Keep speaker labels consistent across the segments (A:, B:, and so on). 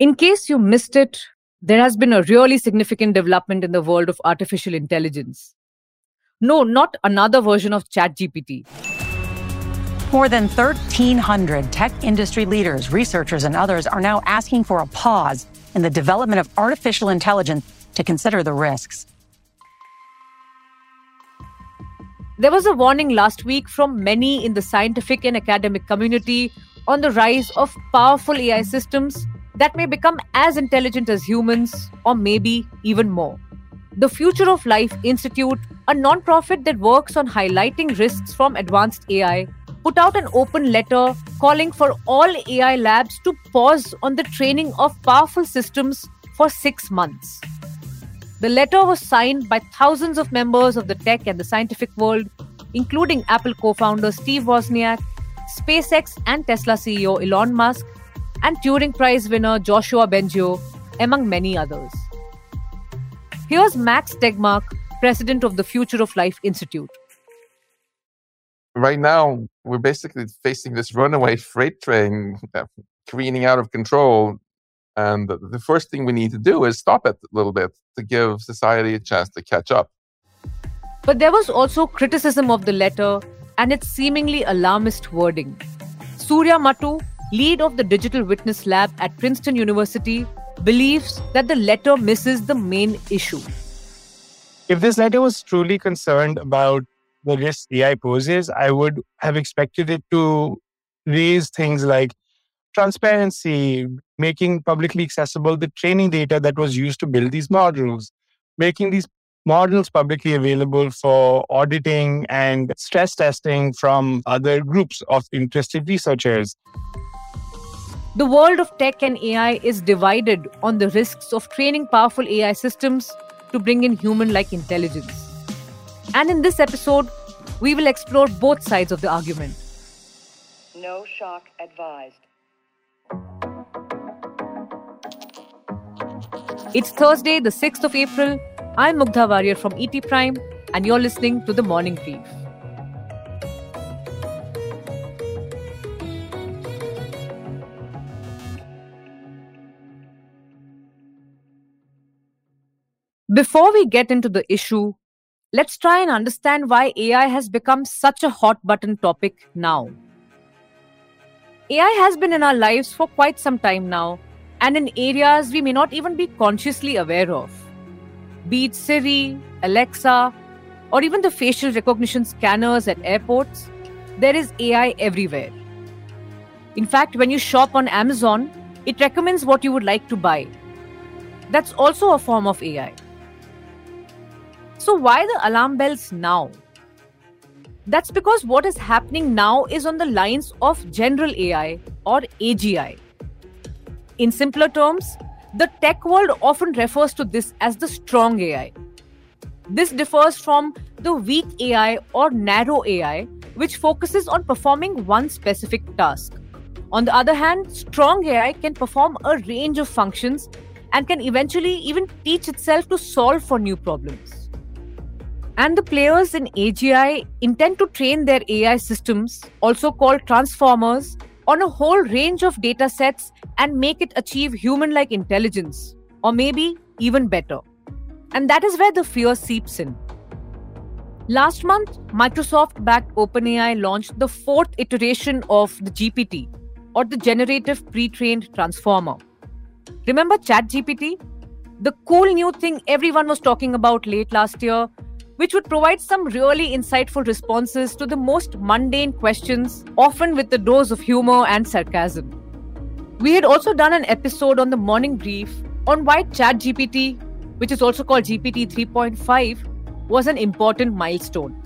A: In case you missed it, there has been a really significant development in the world of artificial intelligence. No, not another version of ChatGPT.
B: More than 1,300 tech industry leaders, researchers, and others are now asking for a pause in the development of artificial intelligence to consider the risks.
A: There was a warning last week from many in the scientific and academic community on the rise of powerful AI systems that may become as intelligent as humans, or maybe even more. The Future of Life Institute, a nonprofit that works on highlighting risks from advanced AI, put out an open letter calling for all AI labs to pause on the training of powerful systems for six months. The letter was signed by thousands of members of the tech and the scientific world, including Apple co founder Steve Wozniak, SpaceX and Tesla CEO Elon Musk, and Turing Prize winner Joshua Bengio, among many others. Here's Max Tegmark, president of the Future of Life Institute.
C: Right now, we're basically facing this runaway freight train uh, careening out of control. And the first thing we need to do is stop it a little bit to give society a chance to catch up.
A: But there was also criticism of the letter and its seemingly alarmist wording. Surya Mattu, lead of the Digital Witness Lab at Princeton University, believes that the letter misses the main issue.
D: If this letter was truly concerned about the risk AI poses, I would have expected it to raise things like transparency, making publicly accessible the training data that was used to build these models, making these models publicly available for auditing and stress testing from other groups of interested researchers.
A: The world of tech and AI is divided on the risks of training powerful AI systems to bring in human like intelligence. And in this episode, we will explore both sides of the argument.
E: No shock advised.
A: It's Thursday, the 6th of April. I'm Mugdha Variyar from ET Prime, and you're listening to the Morning Brief. Before we get into the issue, let's try and understand why AI has become such a hot button topic now. AI has been in our lives for quite some time now, and in areas we may not even be consciously aware of. Be it Siri, Alexa, or even the facial recognition scanners at airports, there is AI everywhere. In fact, when you shop on Amazon, it recommends what you would like to buy. That's also a form of AI. So, why the alarm bells now? That's because what is happening now is on the lines of general AI or AGI. In simpler terms, the tech world often refers to this as the strong AI. This differs from the weak AI or narrow AI, which focuses on performing one specific task. On the other hand, strong AI can perform a range of functions and can eventually even teach itself to solve for new problems. And the players in AGI intend to train their AI systems, also called transformers, on a whole range of data sets and make it achieve human like intelligence, or maybe even better. And that is where the fear seeps in. Last month, Microsoft backed OpenAI launched the fourth iteration of the GPT, or the Generative Pre trained Transformer. Remember ChatGPT? The cool new thing everyone was talking about late last year which would provide some really insightful responses to the most mundane questions, often with a dose of humor and sarcasm. We had also done an episode on the morning brief on why ChatGPT, which is also called GPT 3.5, was an important milestone.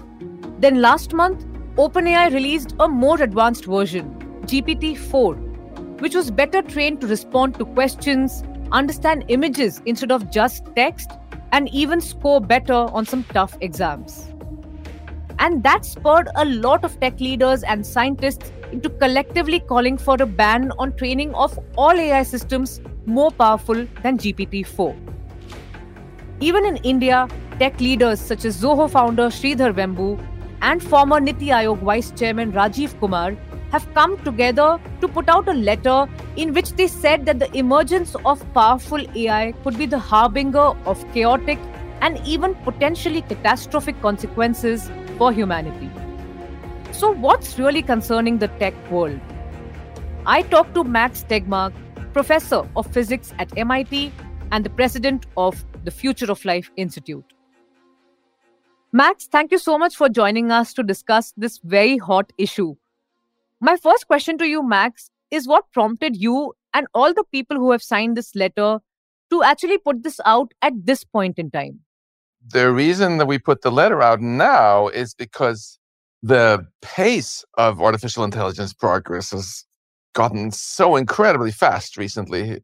A: Then last month, OpenAI released a more advanced version, GPT 4, which was better trained to respond to questions, understand images instead of just text, and even score better on some tough exams. And that spurred a lot of tech leaders and scientists into collectively calling for a ban on training of all AI systems more powerful than GPT 4. Even in India, tech leaders such as Zoho founder Sridhar Vembu and former Niti Aayog Vice Chairman Rajiv Kumar have come together to put out a letter in which they said that the emergence of powerful AI could be the harbinger of chaotic and even potentially catastrophic consequences for humanity. So, what's really concerning the tech world? I talked to Max Tegmark, professor of physics at MIT and the president of the Future of Life Institute. Max, thank you so much for joining us to discuss this very hot issue. My first question to you, Max, is what prompted you and all the people who have signed this letter to actually put this out at this point in time?
C: The reason that we put the letter out now is because the pace of artificial intelligence progress has gotten so incredibly fast recently.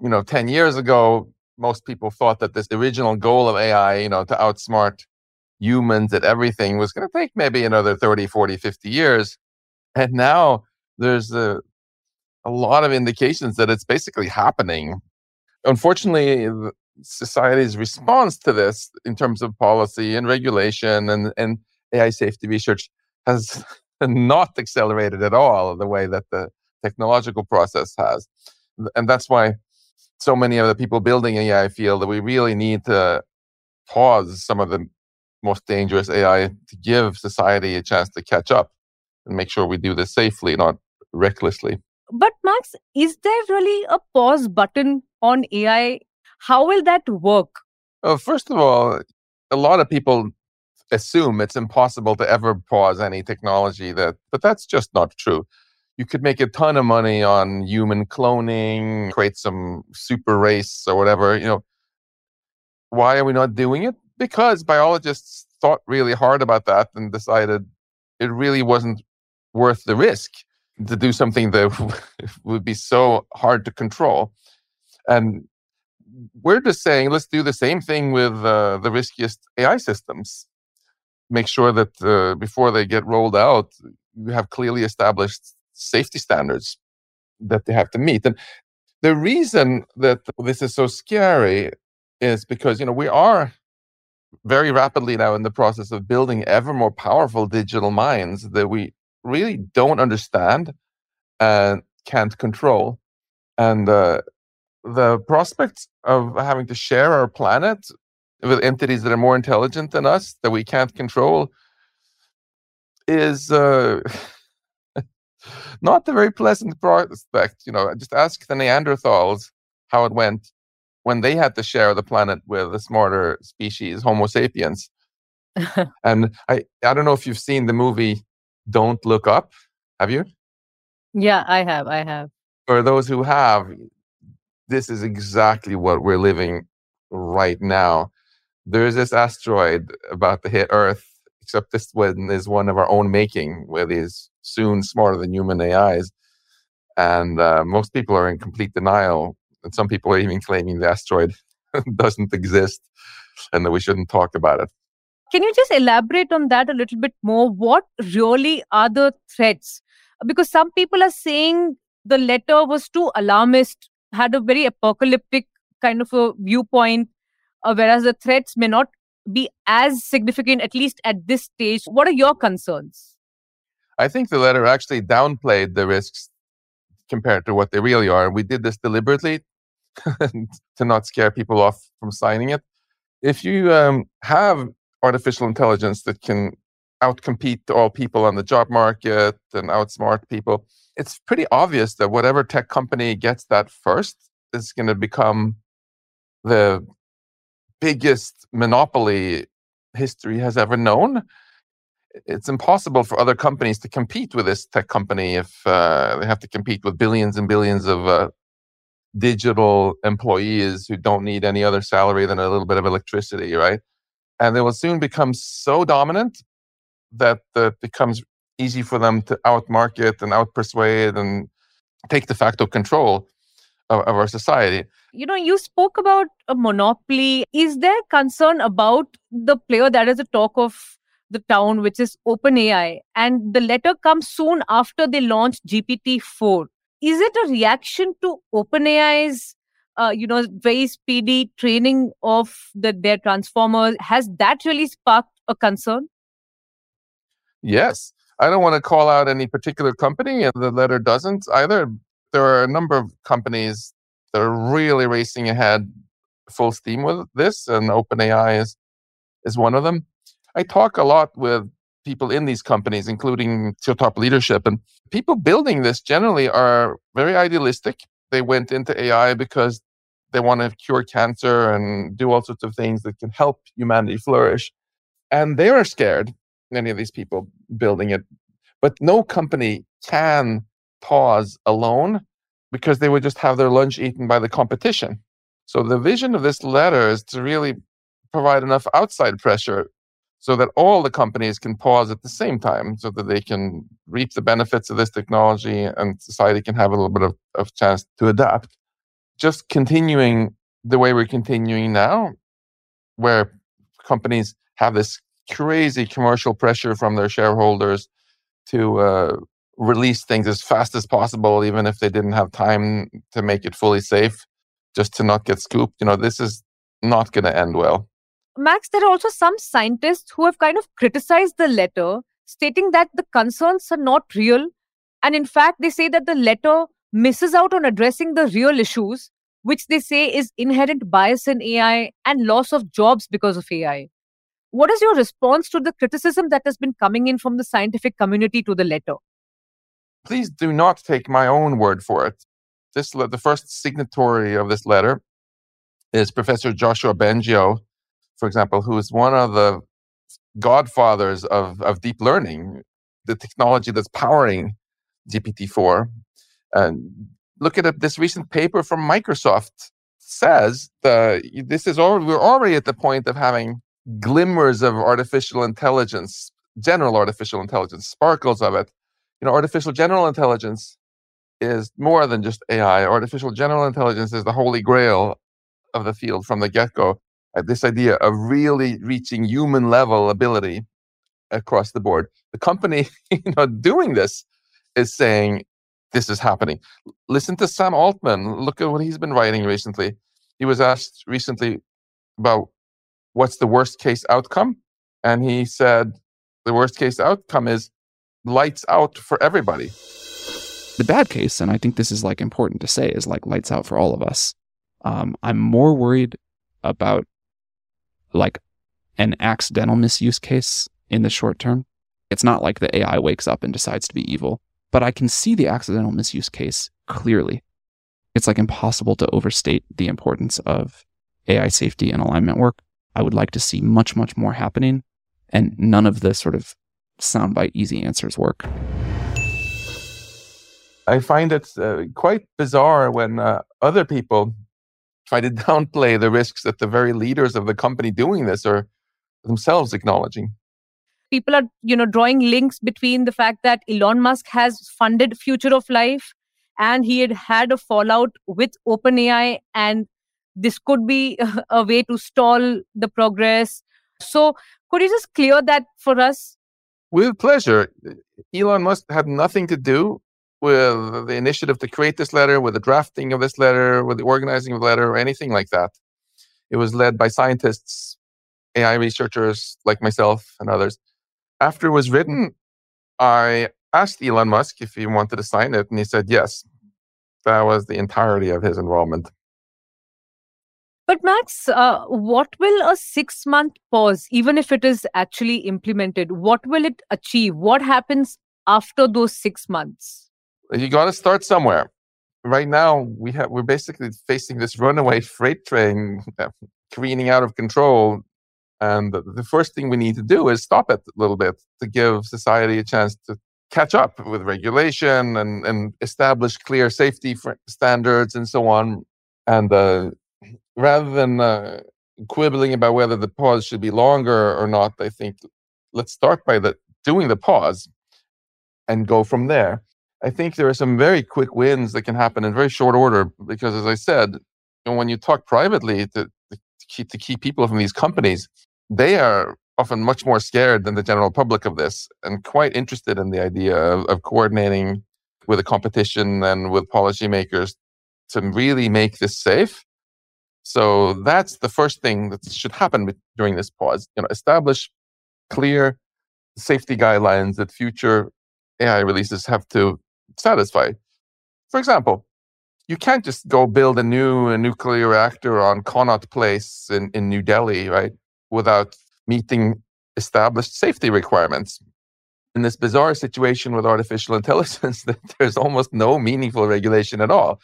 C: You know, 10 years ago, most people thought that this original goal of AI, you know, to outsmart humans at everything was going to take maybe another 30, 40, 50 years. And now there's a, a lot of indications that it's basically happening. Unfortunately, society's response to this in terms of policy and regulation and, and AI safety research has not accelerated at all the way that the technological process has. And that's why so many of the people building AI feel that we really need to pause some of the most dangerous AI to give society a chance to catch up and make sure we do this safely, not recklessly.
A: But, Max, is there really a pause button on AI? How will that work?
C: Well, first of all, a lot of people assume it's impossible to ever pause any technology that but that's just not true you could make a ton of money on human cloning create some super race or whatever you know why are we not doing it because biologists thought really hard about that and decided it really wasn't worth the risk to do something that would be so hard to control. And we're just saying, let's do the same thing with uh, the riskiest AI systems. Make sure that uh, before they get rolled out, you have clearly established safety standards that they have to meet. And the reason that this is so scary is because you know we are very rapidly now in the process of building ever more powerful digital minds that we really don't understand and can't control. And uh, the prospects of having to share our planet with entities that are more intelligent than us that we can't control is uh, not a very pleasant prospect. You know, just ask the Neanderthals how it went when they had to share the planet with a smarter species, Homo sapiens. and I, I don't know if you've seen the movie Don't Look Up. Have you?
A: Yeah, I have. I have.
C: For those who have, this is exactly what we're living right now. There's this asteroid about to hit Earth, except this one is one of our own making, where these soon smarter than human AIs. And uh, most people are in complete denial and some people are even claiming the asteroid doesn't exist and that we shouldn't talk about it.
A: Can you just elaborate on that a little bit more? What really are the threats? Because some people are saying the letter was too alarmist, had a very apocalyptic kind of a viewpoint, uh, whereas the threats may not be as significant, at least at this stage. What are your concerns?
C: I think the letter actually downplayed the risks compared to what they really are. We did this deliberately to not scare people off from signing it. If you um, have artificial intelligence that can outcompete all people on the job market and outsmart people, it's pretty obvious that whatever tech company gets that first is going to become the biggest monopoly history has ever known. It's impossible for other companies to compete with this tech company if uh, they have to compete with billions and billions of uh, digital employees who don't need any other salary than a little bit of electricity, right? And they will soon become so dominant that it becomes easy for them to outmarket and outpersuade and take de facto control of, of our society.
A: You know, you spoke about a monopoly. Is there concern about the player that is the talk of the town, which is OpenAI? And the letter comes soon after they launch GPT 4 is it a reaction to OpenAI's uh, you know very speedy training of the, their transformers? Has that really sparked a concern?
C: Yes, I don't want to call out any particular company, and the letter doesn't either. There are a number of companies that are really racing ahead full steam with this, and OpenAI is, is one of them. I talk a lot with people in these companies, including to top leadership, and people building this generally are very idealistic. They went into AI because they want to cure cancer and do all sorts of things that can help humanity flourish. And they are scared, many of these people building it. But no company can pause alone because they would just have their lunch eaten by the competition. So the vision of this letter is to really provide enough outside pressure so that all the companies can pause at the same time so that they can reap the benefits of this technology and society can have a little bit of, of chance to adapt just continuing the way we're continuing now, where companies have this crazy commercial pressure from their shareholders to uh, release things as fast as possible, even if they didn't have time to make it fully safe, just to not get scooped. You know, this is not going to end well.
A: Max, there are also some scientists who have kind of criticized the letter, stating that the concerns are not real. And in fact, they say that the letter misses out on addressing the real issues, which they say is inherent bias in AI and loss of jobs because of AI. What is your response to the criticism that has been coming in from the scientific community to the letter?
C: Please do not take my own word for it. This the first signatory of this letter is Professor Joshua Bengio, for example, who is one of the godfathers of, of deep learning, the technology that's powering GPT-4. And look at this recent paper from Microsoft says that this is already, we're already at the point of having glimmers of artificial intelligence, general artificial intelligence, sparkles of it. You know, artificial general intelligence is more than just AI. Artificial general intelligence is the holy grail of the field from the get go. Uh, this idea of really reaching human level ability across the board. The company, you know, doing this is saying this is happening. Listen to Sam Altman. Look at what he's been writing recently. He was asked recently about what's the worst case outcome. And he said the worst case outcome is lights out for everybody.
F: The bad case, and I think this is like important to say, is like lights out for all of us. Um, I'm more worried about like an accidental misuse case in the short term. It's not like the AI wakes up and decides to be evil but I can see the accidental misuse case clearly. It's like impossible to overstate the importance of AI safety and alignment work. I would like to see much, much more happening, and none of the sort of soundbite easy answers work.
C: I find it uh, quite bizarre when uh, other people try to downplay the risks that the very leaders of the company doing this are themselves acknowledging
A: people are you know drawing links between the fact that Elon Musk has funded Future of Life and he had had a fallout with OpenAI and this could be a way to stall the progress. So could you just clear that for us?
C: With pleasure. Elon Musk had nothing to do with the initiative to create this letter, with the drafting of this letter, with the organizing of the letter, or anything like that. It was led by scientists, AI researchers like myself and others after it was written, I asked Elon Musk if he wanted to sign it, and he said yes. That was the entirety of his involvement.
A: But Max, uh, what will a six-month pause, even if it is actually implemented, what will it achieve? What happens after those six months?
C: You got to start somewhere. Right now, we have we're basically facing this runaway freight train careening out of control and the first thing we need to do is stop it a little bit to give society a chance to catch up with regulation and, and establish clear safety standards and so on. And uh, rather than uh, quibbling about whether the pause should be longer or not, I think let's start by the, doing the pause and go from there. I think there are some very quick wins that can happen in very short order because, as I said, when you talk privately to, to, keep, to keep people from these companies, they are often much more scared than the general public of this and quite interested in the idea of, of coordinating with the competition and with policymakers to really make this safe. So that's the first thing that should happen during this pause. You know, establish clear safety guidelines that future AI releases have to satisfy. For example, you can't just go build a new nuclear reactor on Connaught Place in, in New Delhi, right, without meeting established safety requirements. In this bizarre situation with artificial intelligence, that there's almost no meaningful regulation at all.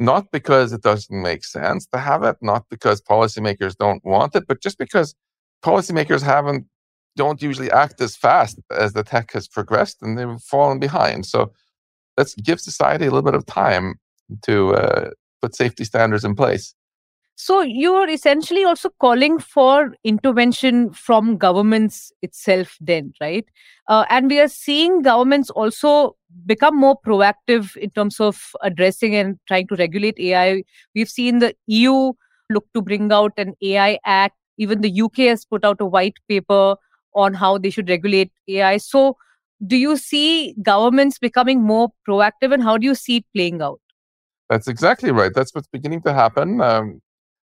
C: Not because it doesn't make sense to have it, not because policymakers don't want it, but just because policymakers haven't don't usually act as fast as the tech has progressed and they've fallen behind. So let's give society a little bit of time to uh, put safety standards in place.
A: So you're essentially also calling for intervention from governments itself, then, right? Uh, and we are seeing governments also become more proactive in terms of addressing and trying to regulate AI. We've seen the EU look to bring out an AI Act. Even the UK has put out a white paper on how they should regulate AI. So, do you see governments becoming more proactive, and how do you see it playing out?
C: That's exactly right. That's what's beginning to happen. Um,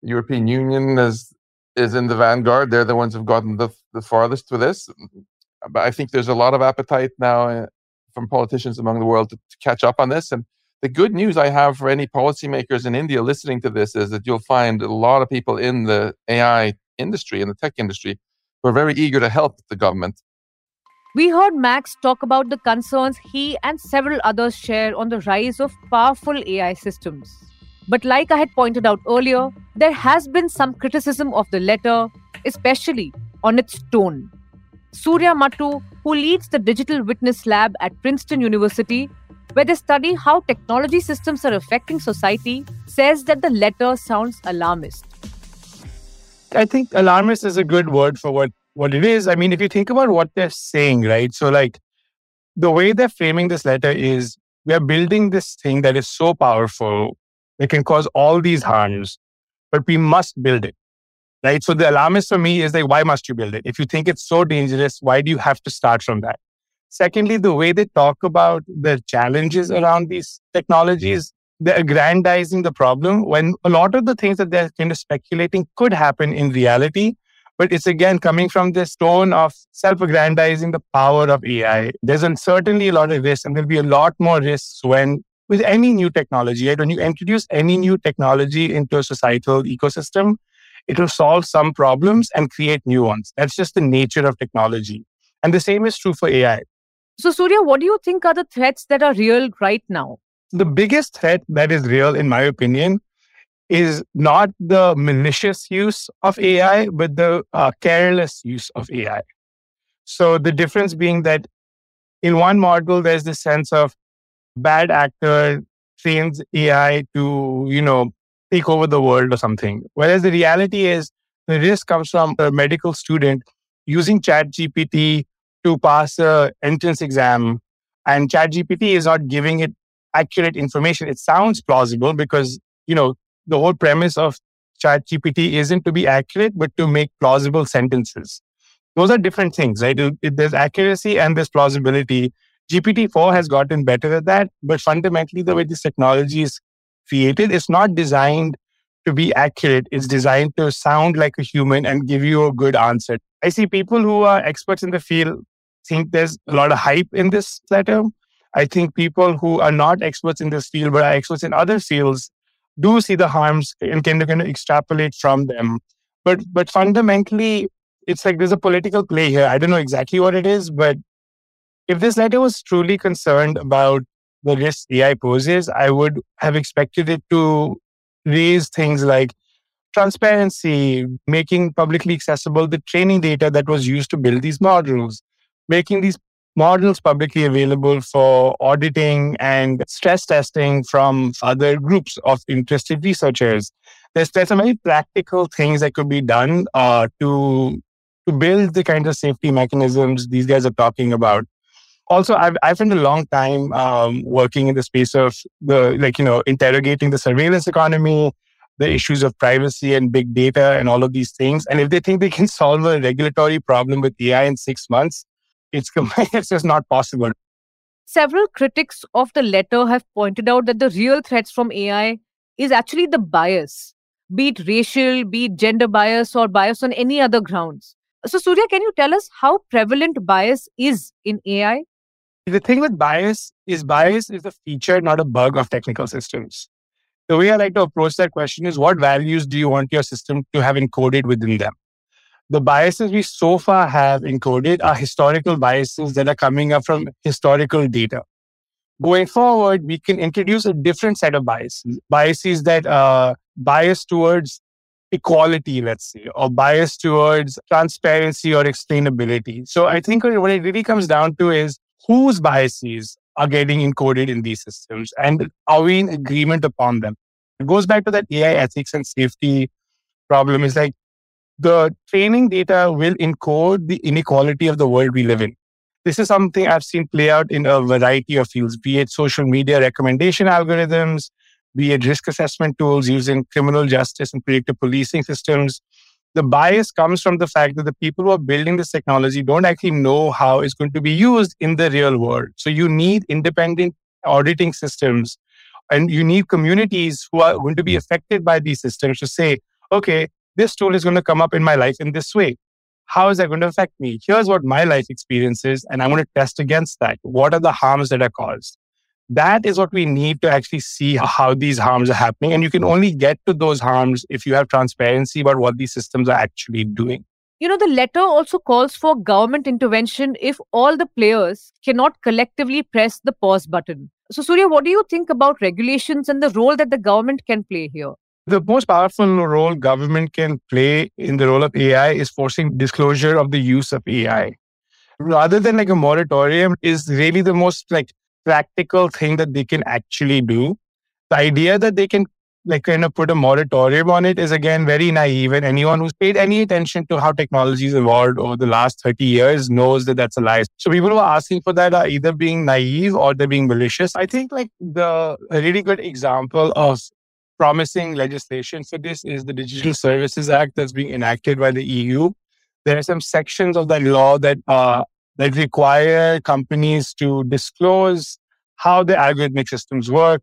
C: European Union is is in the vanguard. They're the ones who've gotten the the farthest with this. But I think there's a lot of appetite now uh, from politicians among the world to, to catch up on this. And the good news I have for any policymakers in India listening to this is that you'll find a lot of people in the AI industry, in the tech industry, who are very eager to help the government.
A: We heard Max talk about the concerns he and several others share on the rise of powerful AI systems. But like I had pointed out earlier, there has been some criticism of the letter, especially on its tone. Surya Mattu, who leads the Digital Witness Lab at Princeton University, where they study how technology systems are affecting society, says that the letter sounds alarmist.
D: I think alarmist is a good word for what, what it is. I mean, if you think about what they're saying, right? So, like, the way they're framing this letter is we are building this thing that is so powerful it can cause all these harms, but we must build it. Right. So the alarmist for me is like, why must you build it? If you think it's so dangerous, why do you have to start from that? Secondly, the way they talk about the challenges around these technologies, they're aggrandizing the problem when a lot of the things that they're kind of speculating could happen in reality. But it's again coming from this tone of self aggrandizing the power of AI. There's certainly a lot of risk, and there'll be a lot more risks when with any new technology, right? When you introduce any new technology into a societal ecosystem, it will solve some problems and create new ones. That's just the nature of technology. And the same is true for AI.
A: So, Surya, what do you think are the threats that are real right now?
D: The biggest threat that is real, in my opinion, is not the malicious use of AI, but the uh, careless use of AI. So, the difference being that in one model, there's this sense of bad actor trains AI to, you know, take over the world or something. Whereas the reality is the risk comes from a medical student using ChatGPT to pass a entrance exam and ChatGPT is not giving it accurate information. It sounds plausible because, you know, the whole premise of chat gpt isn't to be accurate, but to make plausible sentences. Those are different things, right? There's accuracy and there's plausibility. GPT-4 has gotten better at that, but fundamentally the way this technology is created, it's not designed to be accurate. It's designed to sound like a human and give you a good answer. I see people who are experts in the field think there's a lot of hype in this letter. I think people who are not experts in this field but are experts in other fields do see the harms and can kind of extrapolate from them. But but fundamentally, it's like there's a political play here. I don't know exactly what it is, but if this letter was truly concerned about the risks AI poses, I would have expected it to raise things like transparency, making publicly accessible the training data that was used to build these models, making these models publicly available for auditing and stress testing from other groups of interested researchers. There's, there's some very practical things that could be done uh, to, to build the kind of safety mechanisms these guys are talking about also I've, I've spent a long time um, working in the space of the like you know interrogating the surveillance economy the issues of privacy and big data and all of these things and if they think they can solve a regulatory problem with ai in six months it's, it's just not possible
A: several critics of the letter have pointed out that the real threats from ai is actually the bias be it racial be it gender bias or bias on any other grounds So, Surya, can you tell us how prevalent bias is in AI?
D: The thing with bias is bias is a feature, not a bug of technical systems. The way I like to approach that question is what values do you want your system to have encoded within them? The biases we so far have encoded are historical biases that are coming up from historical data. Going forward, we can introduce a different set of biases, biases that are bias towards equality, let's say, or bias towards transparency or explainability. So I think what it really comes down to is whose biases are getting encoded in these systems and are we in agreement upon them? It goes back to that AI ethics and safety problem is like the training data will encode the inequality of the world we live in. This is something I've seen play out in a variety of fields, be it social media recommendation algorithms, be it risk assessment tools using criminal justice and predictive policing systems. The bias comes from the fact that the people who are building this technology don't actually know how it's going to be used in the real world. So you need independent auditing systems and you need communities who are going to be affected by these systems to say, okay, this tool is going to come up in my life in this way. How is that going to affect me? Here's what my life experience is, and I'm going to test against that. What are the harms that are caused? That is what we need to actually see how these harms are happening. And you can only get to those harms if you have transparency about what these systems are actually doing.
A: You know, the letter also calls for government intervention if all the players cannot collectively press the pause button. So, Surya, what do you think about regulations and the role that the government can play here?
D: The most powerful role government can play in the role of AI is forcing disclosure of the use of AI. Rather than like a moratorium is really the most like practical thing that they can actually do. The idea that they can like kind of put a moratorium on it is again very naive and anyone who's paid any attention to how technology's evolved over the last 30 years knows that that's a lie so people who are asking for that are either being naive or they're being malicious i think like the a really good example of promising legislation for this is the Digital Services Act that's being enacted by the EU. There are some sections of that law that uh, that require companies to disclose how the algorithmic systems work,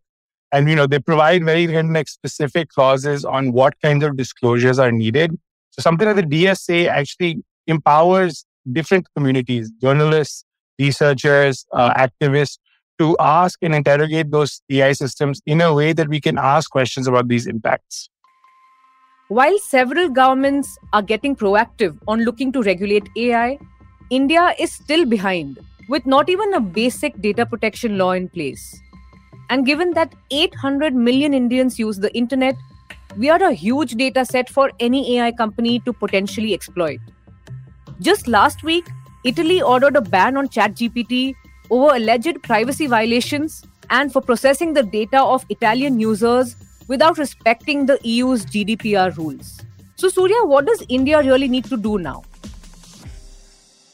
D: and you know they provide very like, specific clauses on what kinds of disclosures are needed. So something like the DSA actually empowers different communities, journalists, researchers, uh, activists to ask and interrogate those AI systems in a way that we can ask questions about these impacts.
A: While several governments are getting proactive on looking to regulate AI, India is still behind with not even a basic data protection law in place. And given that 800 million Indians use the internet, we are a huge data set for any AI company to potentially exploit. Just last week, Italy ordered a ban on ChatGPT over alleged privacy violations and for processing the data of Italian users without respecting the EU's GDPR rules. So, Surya, what does India really need to do now?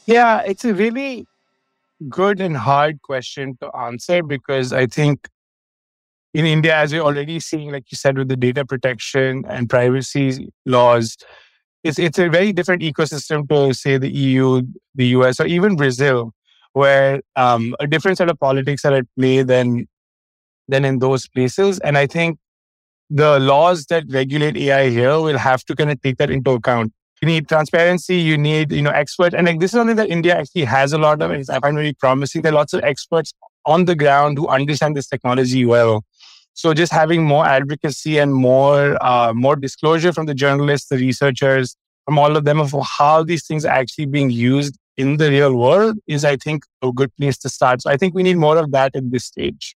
D: Yeah, it's a really good and hard question to answer because I think in India, as we're already seeing, like you said, with the data protection and privacy laws, it's, it's a very different ecosystem to, say, the EU, the US, or even Brazil, where um, a different set of politics are at play than than in those places. And I think the laws that regulate AI here will have to kind of take that into account. You need transparency, you need, you know, experts. And like this is something that India actually has a lot of. And I find very promising. There are lots of experts on the ground who understand this technology well. So just having more advocacy and more uh, more disclosure from the journalists, the researchers, from all of them of how these things are actually being used in the real world is, I think, a good place to start. So I think we need more of that at this stage.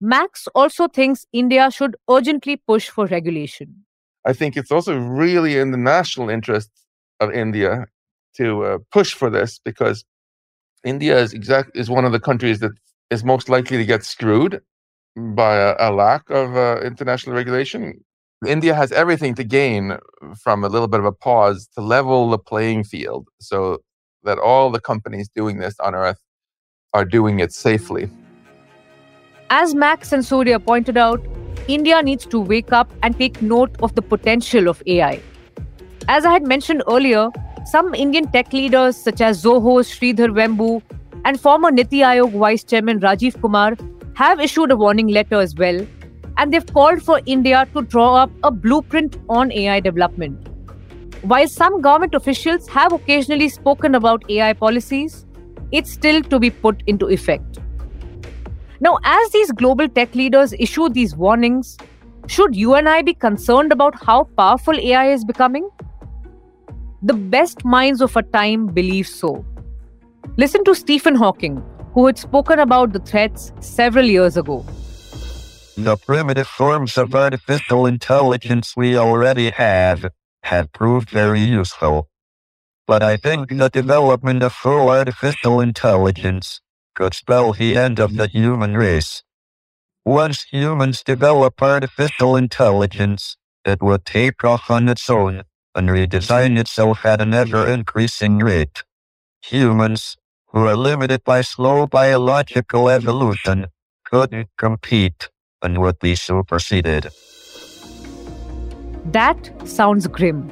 A: Max also thinks India should urgently push for regulation.
C: I think it's also really in the national interest of India to uh, push for this because India is exact is one of the countries that is most likely to get screwed by a, a lack of uh, international regulation. India has everything to gain from a little bit of a pause to level the playing field so that all the companies doing this on Earth are doing it safely.
A: As Max and Surya pointed out, India needs to wake up and take note of the potential of AI. As I had mentioned earlier, some Indian tech leaders such as Zoho's Sridhar Vembu and former Niti Aayog Vice Chairman Rajiv Kumar have issued a warning letter as well, and they've called for India to draw up a blueprint on AI development. While some government officials have occasionally spoken about AI policies, it's still to be put into effect. Now, as these global tech leaders issue these warnings, should you and I be concerned about how powerful AI is becoming? The best minds of our time believe so. Listen to Stephen Hawking, who had spoken about the threats several years ago.
G: The primitive forms of artificial intelligence we already have have proved very useful. But I think the development of full artificial intelligence could spell the end of the human race. Once humans develop artificial intelligence, it would take off on its own and redesign itself at an ever increasing rate. Humans, who are limited by slow biological evolution, couldn't compete and would be superseded.
A: That sounds grim.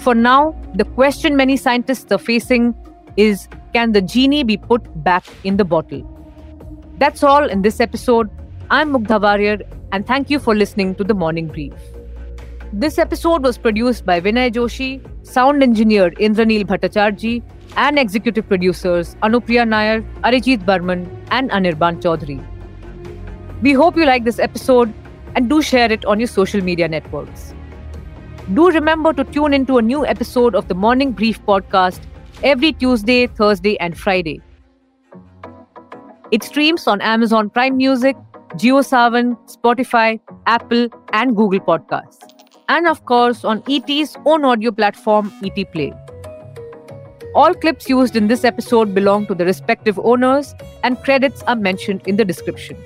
A: For now, the question many scientists are facing is can the genie be put back in the bottle? That's all in this episode. I'm Mugdha Variyar, and thank you for listening to the Morning Brief. This episode was produced by Vinay Joshi, sound engineer Indranil Bhattacharjee, and executive producers Anupriya Nair, Arijit Barman, and Anirban Chaudhary. We hope you like this episode and do share it on your social media networks. Do remember to tune into a new episode of the Morning Brief podcast every Tuesday, Thursday, and Friday. It streams on Amazon Prime Music, JioSaavn, Spotify, Apple, and Google Podcasts. And of course, on ET's own audio platform, ET Play. All clips used in this episode belong to the respective owners, and credits are mentioned in the description.